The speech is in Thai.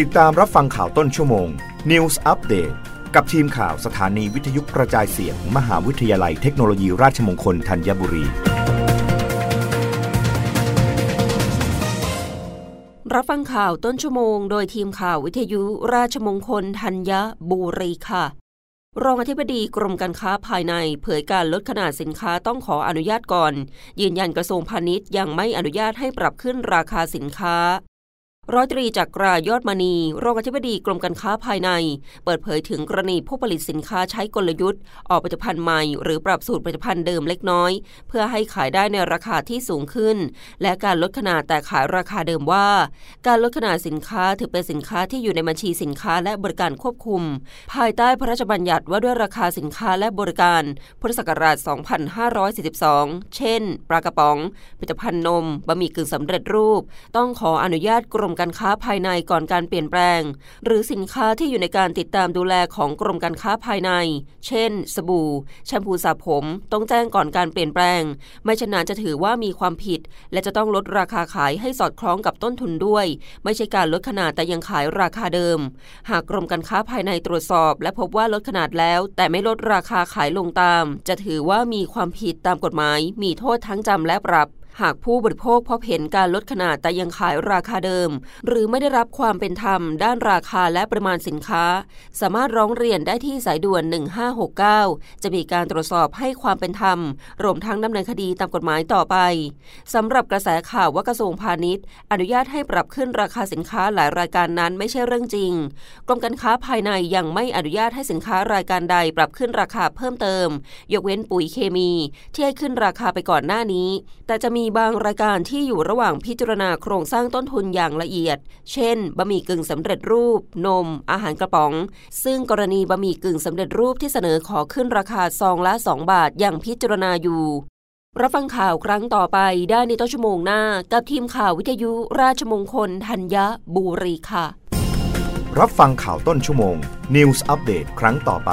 ติดตามรับฟังข่าวต้นชั่วโมง News Update กับทีมข่าวสถานีวิทยุกระจายเสียงมมหาวิทยาลัยเทคโนโลยีราชมงคลธัญบุรี รับฟังข่าวต้นชั่วโมง โดยทีมข่าววิทยุราชมงคลธัญบุรีค่ะ รองอธิบดีกรมการค้าภายในเผยการลดขนาดสินค้าต้องขออนุญาตก่อน ยืนยันกระทรวงพาณิชย์ยังไม่อนุญาตให้ปรับขึ้นราคาสินค้า ร้อยตรีจักรายอดมณีรองอธิบดีกรมการค้าภายใน เปิดเผยถึงกรณีผู้ผลิตสินค้าใช้กลยุทธ์ ออกผลิตภัณฑ์ใหม่ หรือปรับสูตรผลิตภัณฑ์เดิมเล็กน้อย เพื่อให้ขายได้ในราคาที่สูงขึ้น และการลดขนาดแต่ขายราคาเดิมว่า การลดขนาดสินค้าถือเป็นสินค้าที่อยู่ในบัญชีสินค้าและบริการควบคุม ภายใต้พระราชบัญญัติว่าด้วยราคาสินค้าและบริการพุทธศักราช 2542 เช่น ปลากระป๋อง ผลิตภัณฑ์นมบะหมี่กึ่งสำเร็จรูป ต้องขออนุญาตกรมการค้าภายในก่อนการเปลี่ยนแปลง หรือสินค้าที่อยู่ในการติดตามดูแลของกรมการค้าภายใน เช่น สบู่ แชมพูสระผม ต้องแจ้งก่อนการเปลี่ยนแปลง ไม่ฉะนั้นจะถือว่ามีความผิด และจะต้องลดราคาขายให้สอดคล้องกับต้นทุนด้วย ไม่ใช่การลดขนาดแต่ยังขายราคาเดิม หากกรมการค้าภายในตรวจสอบ และพบว่าลดขนาดแล้ว แต่ไม่ลดราคาขายลงตาม จะถือว่ามีความผิดตามกฎหมาย มีโทษทั้งจำและปรับ หากผู้บริโภคพบเห็นการลดขนาดแต่ยังขายราคาเดิม หรือไม่ได้รับความเป็นธรรมด้านราคาและปริมาณสินค้า สามารถร้องเรียนได้ที่สายด่วน 1569 จะมีการตรวจสอบให้ความเป็นธรรม รวมทั้งดำเนินคดีตามกฎหมายต่อไปสำหรับกระแสข่าวว่ากระทรวงพาณิชย์ อนุญาตให้ปรับขึ้นราคาสินค้าหลายรายการนั้นไม่ใช่เรื่องจริง กรมการค้าภายในยังไม่อนุญาตให้สินค้ารายการใดปรับขึ้นราคาเพิ่มเติม ยกเว้นปุ๋ยเคมี ที่ให้ขึ้นราคาไปก่อนหน้านี้ แต่จะมีีบางรายการที่อยู่ระหว่างพิจารณาโครงสร้างต้นทุนอย่างละเอียด เช่น บะหมี่กึ่งสำเร็จรูป นม อาหารกระป๋อง ซึ่งกรณีบะหมี่กึ่งสำเร็จรูปที่เสนอขอขึ้นราคาซองละ 2 บาทอย่างพิจารณาอยู่ รับฟังข่าวครั้งต่อไปได้ในต้นชั่วโมงหน้า กับทีมข่าววิทยุราชมงคลธัญบุรีค่ะ รับฟังข่าวต้นชั่วโมง News อัปเดตครั้งต่อไป